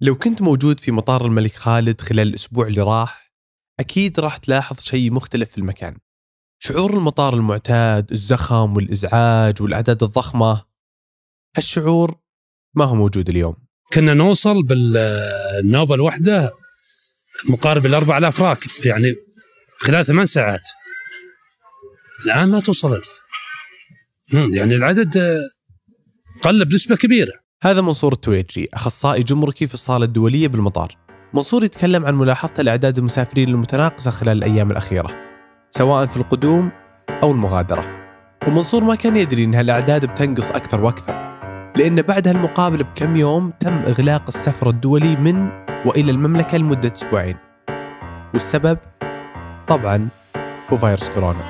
لو كنت موجود في مطار الملك خالد خلال الأسبوع اللي راح أكيد راح تلاحظ شيء مختلف في المكان. شعور المطار المعتاد الزخم والإزعاج والأعداد الضخمة هالشعور ما هو موجود اليوم. كنا نوصل بالنوبة الواحدة مقارب ال 4000 راكب يعني خلال ثمان ساعات. الآن ما توصل ألف. يعني العدد قل بنسبة كبيرة. هذا منصور التويجي أخصائي جمركي في الصالة الدولية بالمطار. منصور يتكلم عن ملاحظته لأعداد المسافرين المتناقصة خلال الأيام الأخيرة سواء في القدوم أو المغادرة. ومنصور ما كان يدري أن هالأعداد بتنقص أكثر وأكثر لأن بعد هالمقابلة بكم يوم تم إغلاق السفر الدولي من وإلى المملكة لمدة أسبوعين. والسبب؟ طبعا هو فيروس كورونا.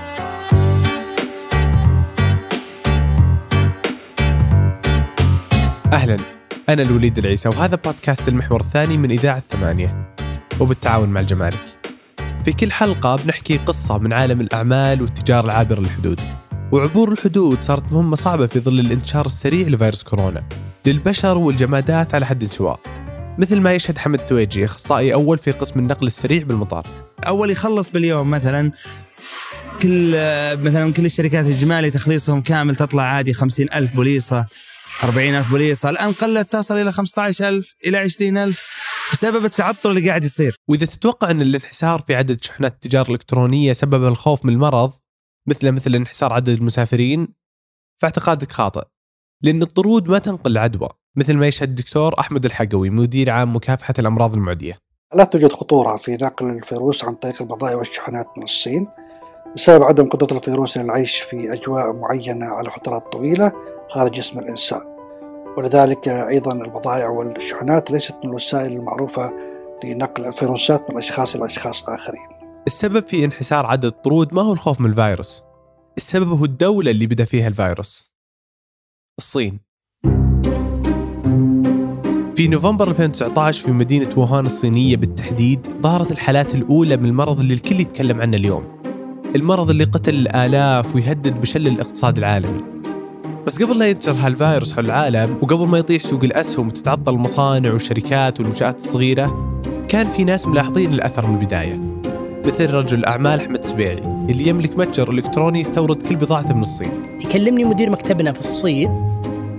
أهلا. أنا الوليد العيسى وهذا بودكاست المحور الثاني من إذاعة ثمانية. وبالتعاون مع الجمارك. في كل حلقة بنحكي قصة من عالم الأعمال والتجارة العابرة للحدود. وعبور الحدود صارت مهمة صعبة في ظل الانتشار السريع لفيروس كورونا. للبشر والجمادات على حد سواء. مثل ما يشهد حمد تويجي أخصائي أول في قسم النقل السريع بالمطار. أول يخلص باليوم مثلا كل مثلا كل الشركات الإجمالي تخليصهم كامل تطلع عادي خمسين ألف بوليصة. 40000 بوليصه الآن قلت تصل إلى 15000 إلى 20000 بسبب التعطل اللي قاعد يصير. وإذا تتوقع أن الانحسار في عدد شحنات التجارة الإلكترونية سبب الخوف من المرض مثل مثل انحسار عدد المسافرين فاعتقادك خاطئ. لأن الطرود ما تنقل العدوى مثل ما يشهد الدكتور أحمد الحقوي مدير عام مكافحة الأمراض المعدية. لا توجد خطورة في نقل الفيروس عن طريق البضائع والشحنات من الصين بسبب عدم قدرة الفيروس للعيش في أجواء معينة على فترات طويلة. خارج جسم الإنسان. ولذلك أيضا البضائع والشحنات ليست من الوسائل المعروفة لنقل الفيروسات من أشخاص إلى أشخاص آخرين. السبب في انحسار عدد الطرود ما هو الخوف من الفيروس؟ السبب هو الدولة اللي بدأ فيها الفيروس. الصين. في نوفمبر 2019 في مدينة ووهان الصينية بالتحديد ظهرت الحالات الأولى من المرض اللي الكل يتكلم عنه اليوم. المرض اللي قتل الآلاف ويهدد بشل الاقتصاد العالمي. بس قبل لا ينتشر هالفيروس حول العالم وقبل ما يطيح سوق الأسهم وتتعطل المصانع والشركات والمنشآت الصغيرة كان في ناس ملاحظين الأثر من البداية. مثل رجل الأعمال أحمد سبيعي اللي يملك متجر إلكتروني يستورد كل بضاعته من الصين. يكلمني مدير مكتبنا في الصين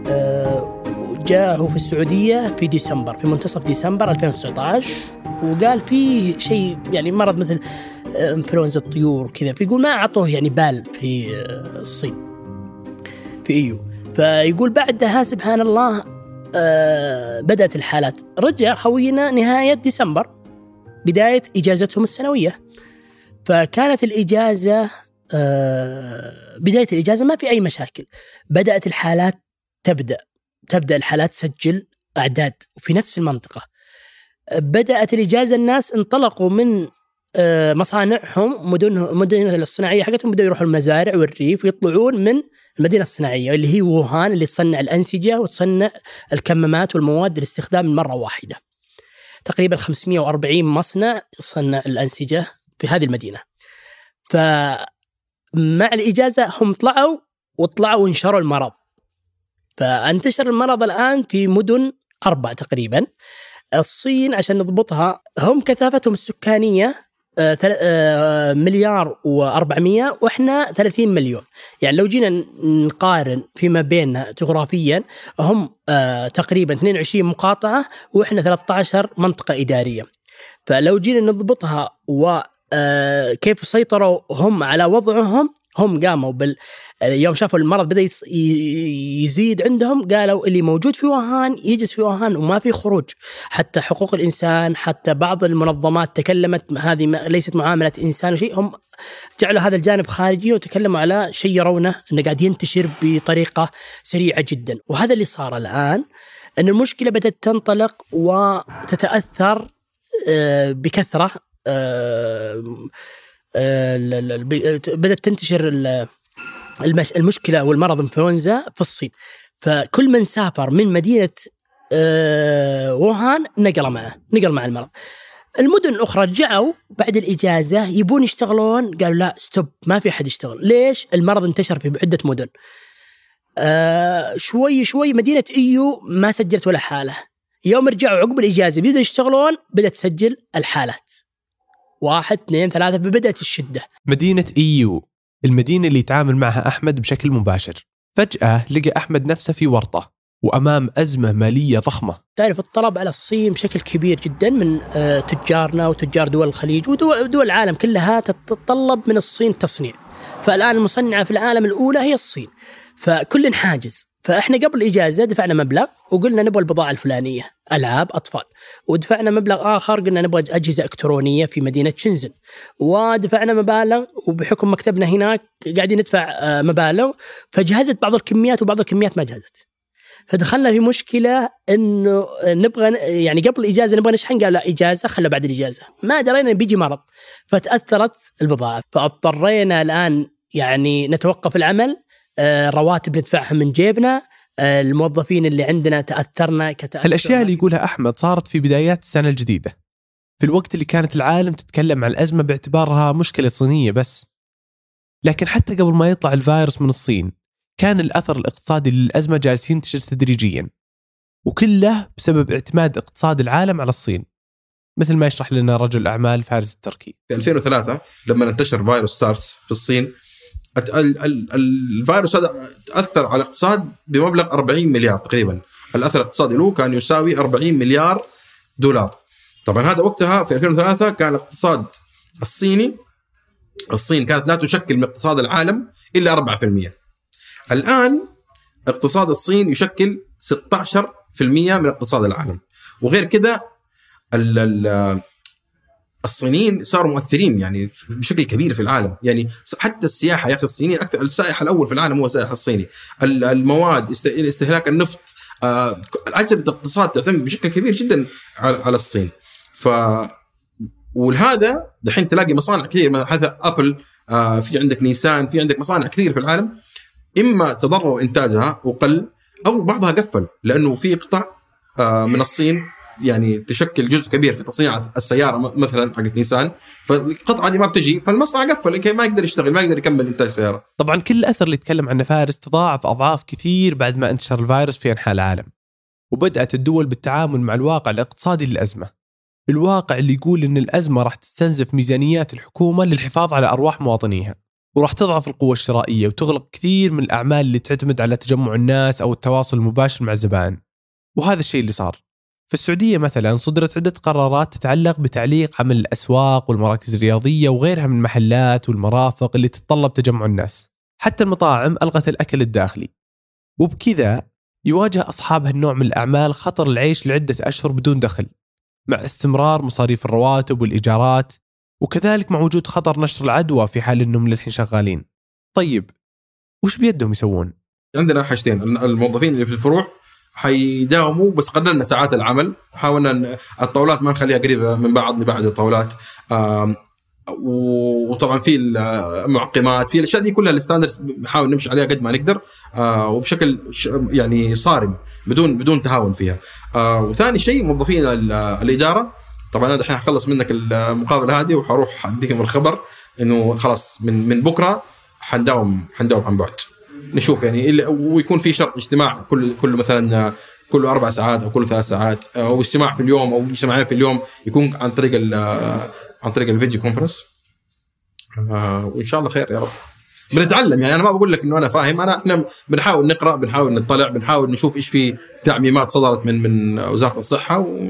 آه، جاء هو في السعودية في ديسمبر في منتصف ديسمبر 2019 وقال في شيء يعني مرض مثل آه، إنفلونزا الطيور كذا فيقول ما أعطوه يعني بال في آه، الصين. في ايو فيقول بعدها سبحان الله آه، بدأت الحالات. رجع خوينا نهاية ديسمبر بداية إجازتهم السنوية. فكانت الإجازة آه، بداية الإجازة ما في أي مشاكل. بدأت الحالات تبدأ. تبدأ الحالات تسجل أعداد وفي نفس المنطقة. بدأت الإجازة الناس انطلقوا من مصانعهم مدنهم مدن الصناعية حقتهم بدأوا يروحوا المزارع والريف ويطلعون من المدينة الصناعية اللي هي ووهان اللي تصنع الأنسجة وتصنع الكمامات والمواد الاستخدام من مرة واحدة. تقريبا 540 مصنع يصنع الأنسجة في هذه المدينة. فمع الإجازة هم طلعوا وطلعوا وانشروا المرض. فانتشر المرض الآن في مدن أربع تقريبا. الصين عشان نضبطها هم كثافتهم آه، آه، مليار و400 وإحنا 30 مليون. يعني لو جينا نقارن فيما بيننا جغرافيا هم آه، تقريبا 22 مقاطعة وإحنا 13 منطقة إدارية. فلو جينا نضبطها وكيف سيطروا هم على وضعهم هم قاموا بال يوم شافوا المرض بدأ يزيد عندهم قالوا اللي موجود في ووهان يجلس في ووهان وما في خروج. حتى حقوق الإنسان حتى بعض المنظمات تكلمت هذه ليست معاملة إنسان شيء هم جعلوا هذا الجانب خارجي وتكلموا على شيء يرونه إنه قاعد ينتشر بطريقة سريعة جدا. وهذا اللي صار الآن إن المشكلة بدأت تنطلق وتتأثر آه، بكثرة بدأت تنتشر ال- المش المشكلة والمرض انفلونزا في الصين. فكل من سافر من مدينة آه، ووهان نقل معه نقل مع المرض. المدن الأخرى رجعوا بعد الإجازة يبون يشتغلون. قالوا لا stop ما في أحد يشتغل. ليش؟ المرض انتشر في عده مدن. آه شوي شوي مدينة إيوو ما سجلت ولا حالة. يوم رجعوا عقب الإجازة بدأوا يشتغلون بدأت تسجل الحالات. واحد اثنين ثلاثة فبدأت الشدة. مدينة إيو المدينة اللي يتعامل معها أحمد بشكل مباشر. فجأة لقى أحمد نفسه في ورطة وأمام أزمة مالية ضخمة. تعرف الطلب على الصين بشكل كبير جدا من آه، تجارنا وتجار دول الخليج ودول العالم كلها تتطلب من الصين تصنيع. فالآن المصنعة في العالم الأولى هي الصين. فكل حاجز. فإحنا قبل الاجازه دفعنا مبلغ وقلنا نبغى البضاعة الفلانية ألعاب أطفال. ودفعنا مبلغ آخر قلنا نبغى أجهزة إلكترونية في مدينة شنزن. ودفعنا مبالغ وبحكم مكتبنا هناك قاعدين ندفع آه، مبالغ فجهزت بعض الكميات وبعض الكميات ما جهزت. فدخلنا في مشكلة إنه نبغى يعني قبل الاجازه نبغى نشحن قال لا إجازة خلوا بعد الإجازة. ما درينا بيجي مرض. فتأثرت البضاعة. فاضطرينا الآن يعني نتوقف العمل رواتب ندفعها من جيبنا. آه، الموظفين اللي عندنا تأثرنا كتأثر. الأشياء اللي يقولها أحمد صارت في بدايات السنة الجديدة. في الوقت اللي كانت العالم تتكلم عن الأزمة باعتبارها مشكلة صينية بس. لكن حتى قبل ما يطلع الفيروس من الصين كان الأثر الاقتصادي للأزمة جالس ينتشر تدريجيا. وكله بسبب اعتماد اقتصاد العالم على الصين. مثل ما يشرح لنا رجل الأعمال فارس التركي. في 2003 لما انتشر فيروس سارس في الصين الفيروس هذا تأثر على الاقتصاد بمبلغ 40 مليار تقريبا. الأثر الاقتصادي له كان يساوي 40 مليار دولار. طبعا هذا وقتها في 2003 كان الاقتصاد الصيني الصين كانت لا تشكل من اقتصاد العالم إلا 4% الآن اقتصاد الصين يشكل 16% من اقتصاد العالم. وغير كذا الصينيين صاروا مؤثرين يعني بشكل كبير في العالم. يعني حتى السياحة يا أخي الصينيين أكثر السائح الأول في العالم هو السائح الصيني. ال- المواد است- استهلاك النفط آه، عجلة الاقتصاد تعتمد بشكل كبير جدا على الصين. ف ولهذا دحين تلاقي مصانع كثير مثل هذا أبل آه، في عندك نيسان في عندك مصانع كثير في العالم. إما تضرر إنتاجها وقل أو بعضها قفل لأنه في قطع آه، من الصين. يعني تشكل جزء كبير في تصنيع السيارة مثلا حقت نيسان. فالقطعة دي ما بتجي فالمصنع قفل ما يقدر يشتغل ما يقدر يكمل إنتاج سيارة. طبعا كل الأثر اللي يتكلم عنه فارس تضاعف أضعاف كثير بعد ما انتشر الفيروس في أنحاء العالم. وبدأت الدول بالتعامل مع الواقع الاقتصادي للأزمة. الواقع اللي يقول أن الأزمة راح تستنزف ميزانيات الحكومة للحفاظ على أرواح مواطنيها. وراح تضعف القوة الشرائية وتغلق كثير من الأعمال اللي تعتمد على تجمع الناس أو التواصل المباشر مع الزبائن. وهذا الشيء اللي صار. في السعودية مثلا صدرت عدة قرارات تتعلق بتعليق عمل الأسواق والمراكز الرياضية وغيرها من المحلات والمرافق اللي تتطلب تجمع الناس. حتى المطاعم ألغت الأكل الداخلي. وبكذا يواجه أصحاب هالنوع من الأعمال خطر العيش لعدة أشهر بدون دخل مع استمرار مصاريف الرواتب والإيجارات وكذلك مع وجود خطر نشر العدوى في حال أنهم للحين شغالين. طيب وش بيدهم يسوون؟ عندنا حاجتين. الموظفين اللي في الفروع حيداوموا بس قللنا ساعات العمل. حاولنا الطاولات ما نخليها قريبة من بعض نبعد الطاولات. وطبعا في المعقمات في الأشياء دي كلها الستاندردز بنحاول نمشي عليها قد ما نقدر. آه، وبشكل يعني صارم بدون بدون تهاون فيها. آه، وثاني شيء موظفين ال- الإدارة. طبعا أنا دحين حخلص منك المقابلة هذه وحروح اديكم الخبر إنه خلاص من من بكرة حنداوم حنداوم عن بعد. نشوف يعني ويكون في شرط اجتماع كل كل مثلا كل أربع ساعات أو كل ثلاث ساعات أو اجتماع في اليوم أو اجتماعين في اليوم يكون عن طريق عن طريق الفيديو كونفرنس آه، وإن شاء الله خير يا رب بنتعلم يعني أنا ما بقول لك إنه أنا فاهم انا إحنا بنحاول نقرأ بنحاول نطلع بنحاول نشوف إيش في تعميمات صدرت من من وزارة الصحة و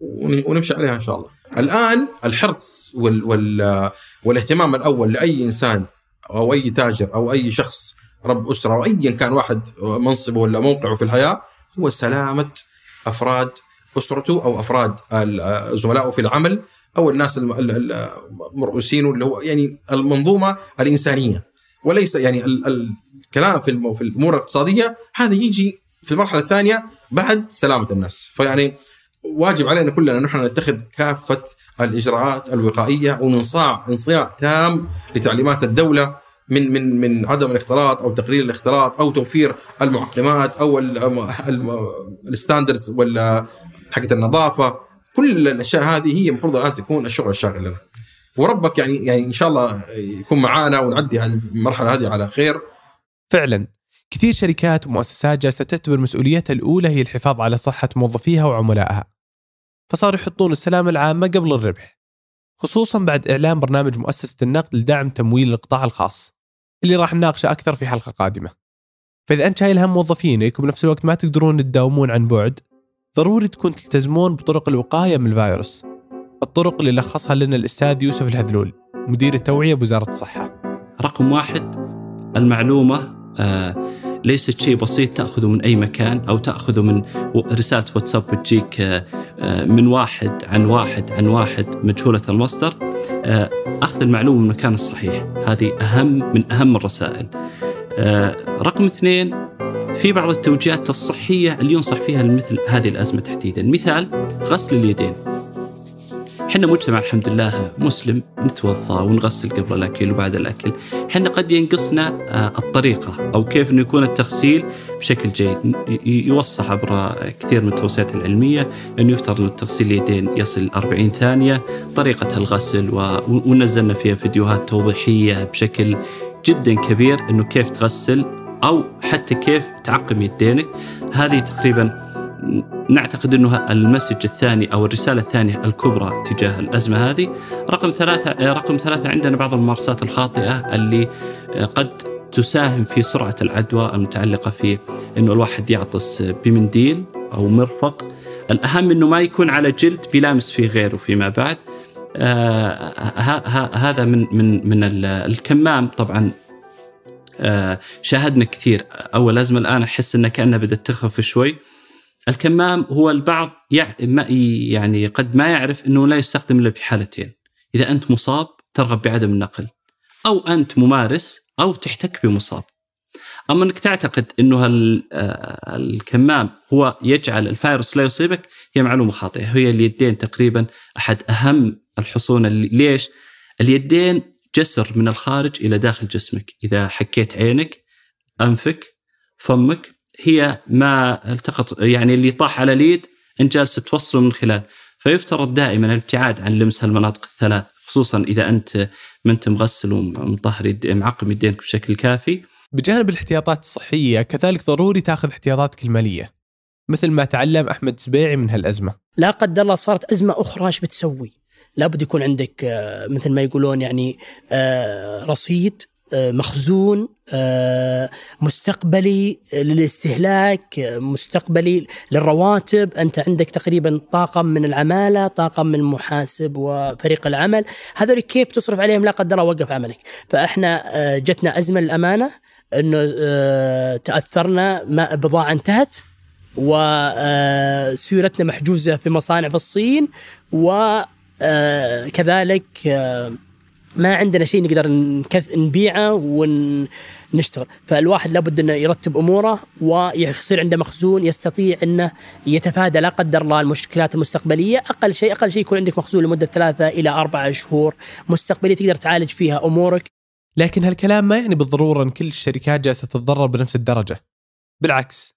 ون- ونمشي عليها إن شاء الله. الآن الحرص وال وال والاهتمام الأول لأي إنسان أو أي تاجر أو أي شخص رب أسرة أو ايا كان واحد منصبه ولا موقعه في الحياة هو سلامة أفراد أسرته أو أفراد زملائه في العمل أو الناس الم- ال- ال- المرؤوسين اللي هو يعني المنظومة الإنسانية. وليس يعني ال- ال- الكلام في في الأمور الاقتصادية هذا يجي في المرحلة الثانية بعد سلامة الناس. فيعني واجب علينا كلنا نحن نتخذ كافة الإجراءات الوقائية وننصاع انصياع تام لتعليمات الدولة من من من عدم الاختلاط أو تقليل الاختلاط أو توفير المعقمات أو ال- الم- الستاندردز ولا حقت النظافة. كل الأشياء هذه هي المفروض الآن تكون الشغل الشاغل لنا. وربك يعني يعني إن شاء الله يكون معانا ونعدي المرحلة هذه على خير. فعلا. كثير شركات ومؤسسات جالسة تعتبر مسؤوليتها الأولى هي الحفاظ على صحة موظفيها وعملائها. فصاروا يحطون السلامة العامة قبل الربح خصوصا بعد إعلان برنامج مؤسسة النقد لدعم تمويل القطاع الخاص. اللي راح نناقشه أكثر في حلقة قادمة. فإذا أنت شايل هم موظفينك وبنفس الوقت ما تقدرون تداومون عن بعد ضروري تكون تلتزمون بطرق الوقاية من الفيروس. الطرق اللي لخصها لنا الأستاذ يوسف الهذلول مدير التوعية بوزارة الصحة. رقم واحد المعلومة آه ليست شيء بسيط تأخذه من أي مكان أو تأخذه من رسالة واتساب بتجيك آه آه من واحد عن واحد عن واحد مجهولة المصدر. آه أخذ المعلومة من المكان الصحيح. هذه أهم من أهم الرسائل. رقم اثنين في بعض التوجيهات الصحية اللي ينصح فيها مثل هذه الأزمة تحديدا. مثال غسل اليدين. إحنا مجتمع الحمد لله مسلم نتوضا ونغسل قبل الأكل وبعد الأكل، إحنا قد ينقصنا الطريقة أو كيف إنه يكون التغسيل بشكل جيد، يوصى عبر كثير من التوصيات العلمية انه يفترض ان تغسيل اليدين يصل 40 ثانية، طريقة الغسل ونزلنا فيها فيديوهات توضيحية بشكل جدا كبير إنه كيف تغسل أو حتى كيف تعقم يدينك، هذه تقريبا نعتقد إنه المسج الثاني أو الرسالة الثانية الكبرى تجاه الأزمة هذه رقم ثلاثة رقم ثلاثة عندنا بعض الممارسات الخاطئة اللي قد تساهم في سرعة العدوى المتعلقة في إنه الواحد يعطس بمنديل أو مرفق. الأهم إنه ما يكون على جلد بيلامس فيه غيره فيما بعد. آه هذا من من من الكمام طبعا. آه شاهدنا كثير. أول أزمة الآن أحس انها كانها بدأت تخف شوي. الكمام هو البعض يعني قد ما يعرف إنه لا يستخدم إلا بحالتين. إذا أنت مصاب ترغب بعدم النقل أو أنت ممارس أو تحتك بمصاب. أما إنك تعتقد إنه الكمام هو يجعل الفيروس لا يصيبك هي معلومة خاطئة. هي اليدين تقريبا أحد أهم الحصون اللي ليش؟ اليدين جسر من الخارج إلى داخل جسمك. إذا حكيت عينك أنفك فمك هي ما التقط يعني اللي طاح على اليد انت جالس توصله من خلال فيفترض دائما الابتعاد عن لمس المناطق الثلاث خصوصا إذا أنت ما أنت مغسل ومطهر معقم يدينك بشكل كافي. بجانب الاحتياطات الصحية كذلك ضروري تأخذ احتياطاتك المالية. مثل ما تعلم أحمد سبيعي من هالأزمة. لا قدر الله صارت أزمة أخرى إيش بتسوي؟ لابد يكون عندك مثل ما يقولون يعني رصيد مخزون مستقبلي للاستهلاك مستقبلي للرواتب. أنت عندك تقريبا طاقم من العمالة طاقم من المحاسب وفريق العمل. هذول كيف تصرف عليهم؟ لا قدر وقف عملك. فإحنا جتنا أزمة للأمانة أنه تأثرنا ما بضاعة انتهت وسيولتنا محجوزة في مصانع في الصين وكذلك ما عندنا شيء نقدر نكث نبيعه ونشتغل. فالواحد لابد إنه يرتب أموره ويصير عنده مخزون يستطيع إنه يتفادى لا قدر الله المشكلات المستقبلية. أقل شيء أقل شيء يكون عندك مخزون لمدة ثلاثة إلى أربعة شهور مستقبلية تقدر تعالج فيها أمورك. لكن هالكلام ما يعني بالضرورة إن كل الشركات جالسة تتضرر بنفس الدرجة. بالعكس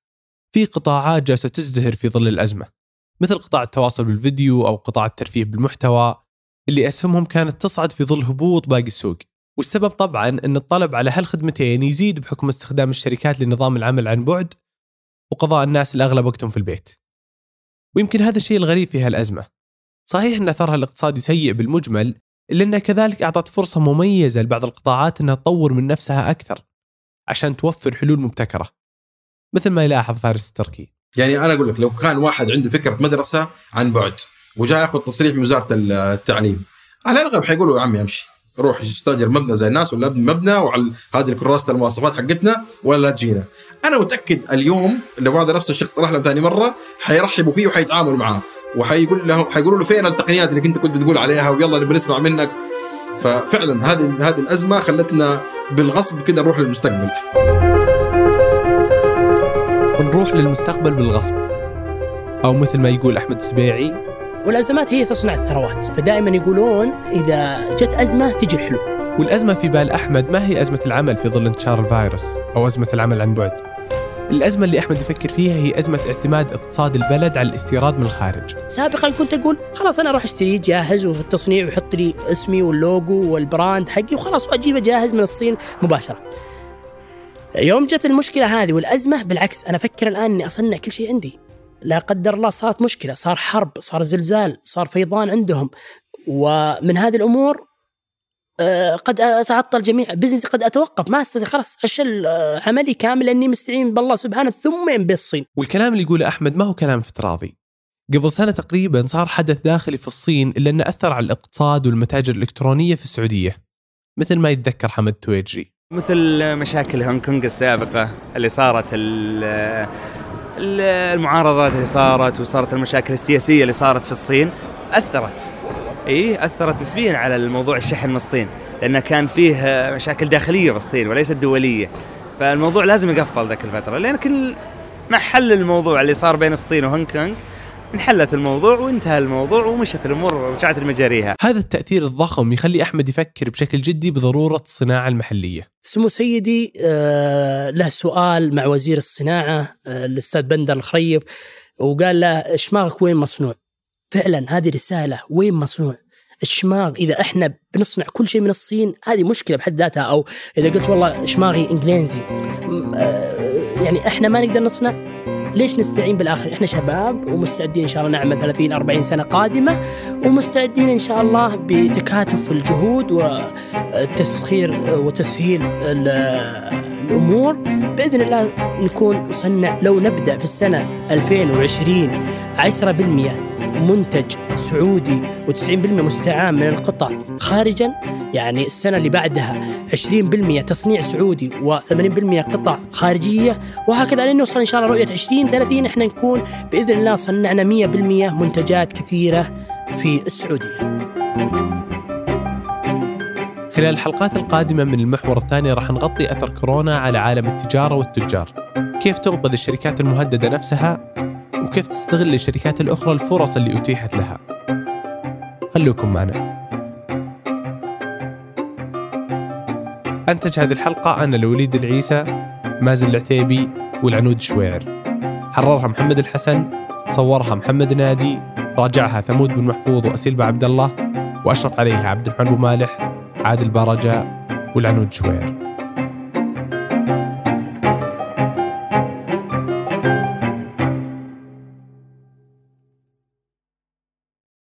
في قطاعات جالسة تزدهر في ظل الأزمة. مثل قطاع التواصل بالفيديو أو قطاع الترفيه بالمحتوى. اللي أسهمهم كانت تصعد في ظل هبوط باقي السوق. والسبب طبعا إن الطلب على هالخدمتين يزيد بحكم استخدام الشركات لنظام العمل عن بعد وقضاء الناس الأغلب وقتهم في البيت. ويمكن هذا الشيء الغريب في هالأزمة. صحيح إن أثرها الاقتصادي سيء بالمجمل إلا انها كذلك أعطت فرصة مميزة لبعض القطاعات إنها تطور من نفسها أكثر عشان توفر حلول مبتكرة. مثل ما يلاحظ فارس التركي. يعني أنا أقول لك لو كان واحد عنده فكرة مدرسة عن بعد وجاء ياخذ تصريح من وزارة التعليم. على الأغلب حيقولوا يا عمي امشي. روح استأجر مبنى زي الناس ولا ابني مبنى وعلى هذه كراسه المواصفات حقتنا ولا لا تجينا. أنا متأكد اليوم لو هذا نفس الشخص راح لهم ثاني مرة حيرحبوا فيه وحيتعاملوا معاه. وحيقول لهم حيقولوا له فين التقنيات اللي كنت كنت بتقول عليها ويلا نبي نسمع منك. ففعلا هذه هذه الأزمة خلتنا بالغصب كده نروح للمستقبل. نروح للمستقبل بالغصب. أو مثل ما يقول أحمد السبيعي والأزمات هي تصنع الثروات فدائما يقولون إذا جت أزمة تجي الحلول والأزمة في بال أحمد ما هي أزمة العمل في ظل انتشار الفيروس أو أزمة العمل عن بعد؟ الأزمة اللي أحمد يفكر فيها هي أزمة اعتماد اقتصاد البلد على الاستيراد من الخارج. سابقا كنت أقول خلاص أنا أروح أشتري جاهز وفي التصنيع ويحط لي اسمي وال logo وال brand حقي وخلاص وأجيبه جاهز من الصين مباشرة. يوم جت المشكلة هذه والأزمة بالعكس أنا أفكر الآن إني أصنع كل شيء عندي. لا قدر الله صارت مشكلة صار حرب صار زلزال صار فيضان عندهم. ومن هذه الأمور آه، قد أتعطل جميع business ي قد أتوقف. ما استطيع خلاص أشل آه، عملي كامل لاني مستعين بالله سبحانه ثم بالصين. والكلام اللي يقوله أحمد ما هو كلام افتراضي قبل سنة تقريبا صار حدث داخلي في الصين إلا أنه أثر على الاقتصاد والمتاجر الإلكترونية في السعودية. مثل ما يتذكر حمد تويجري مثل مشاكل هونغ كونغ السابقة اللي صارت المعارضات اللي صارت وصارت المشاكل السياسية اللي صارت في الصين أثرت. إيه أثرت نسبيا على الموضوع الشحن من الصين لأنه كان فيه مشاكل داخلية في الصين وليست دولية. فالموضوع لازم يقفل ذاك الفترة لكن مع حل الموضوع اللي صار بين الصين وهونغ كونغ انحلت الموضوع وانتهى الموضوع ومشت الأمور ورجعت لمجاريها. هذا التأثير الضخم يخلي أحمد يفكر بشكل جدي بضرورة الصناعة المحلية. سمو سيدي آه، له سؤال مع وزير الصناعة آه، الأستاذ بندر الخريف وقال له شماغك وين مصنوع؟ فعلا هذه رسالة وين مصنوع؟ الشماغ إذا إحنا بنصنع كل شيء من الصين هذه مشكلة بحد ذاتها. أو إذا قلت والله شماغي إنجليزي. آه، يعني إحنا ما نقدر نصنع؟ ليش نستعين بالآخر؟ إحنا شباب ومستعدين إن شاء الله نعمل 30 40 سنة قادمة ومستعدين إن شاء الله بتكاتف الجهود والتسخير وتسهيل ال- الأمور بإذن الله نكون صنع لو نبدأ في السنة 2020 10% منتج سعودي و90% مستعان من القطع. خارجا يعني السنة اللي بعدها 20% تصنيع سعودي و80% قطع خارجية وهكذا لين نوصل إن شاء الله رؤية 20 30 إحنا نكون بإذن الله صنعنا 100% منتجات كثيرة في السعودية. خلال الحلقات القادمة من المحور الثاني راح نغطي أثر كورونا على عالم التجارة والتجار. كيف تنقذ الشركات المهددة نفسها؟ وكيف تستغل الشركات الأخرى الفرص اللي أتيحت لها. خلوكم معنا. أنتج هذه الحلقة أنا الوليد العيسى مازن العتيبي والعنود الشويعر حررها محمد الحسن صورها محمد نادي راجعها ثمود بن محفوظ وأسيل عبد الله وأشرف عليها عبد الرحمن أبو مالح عادل بارجاء والعنود شوير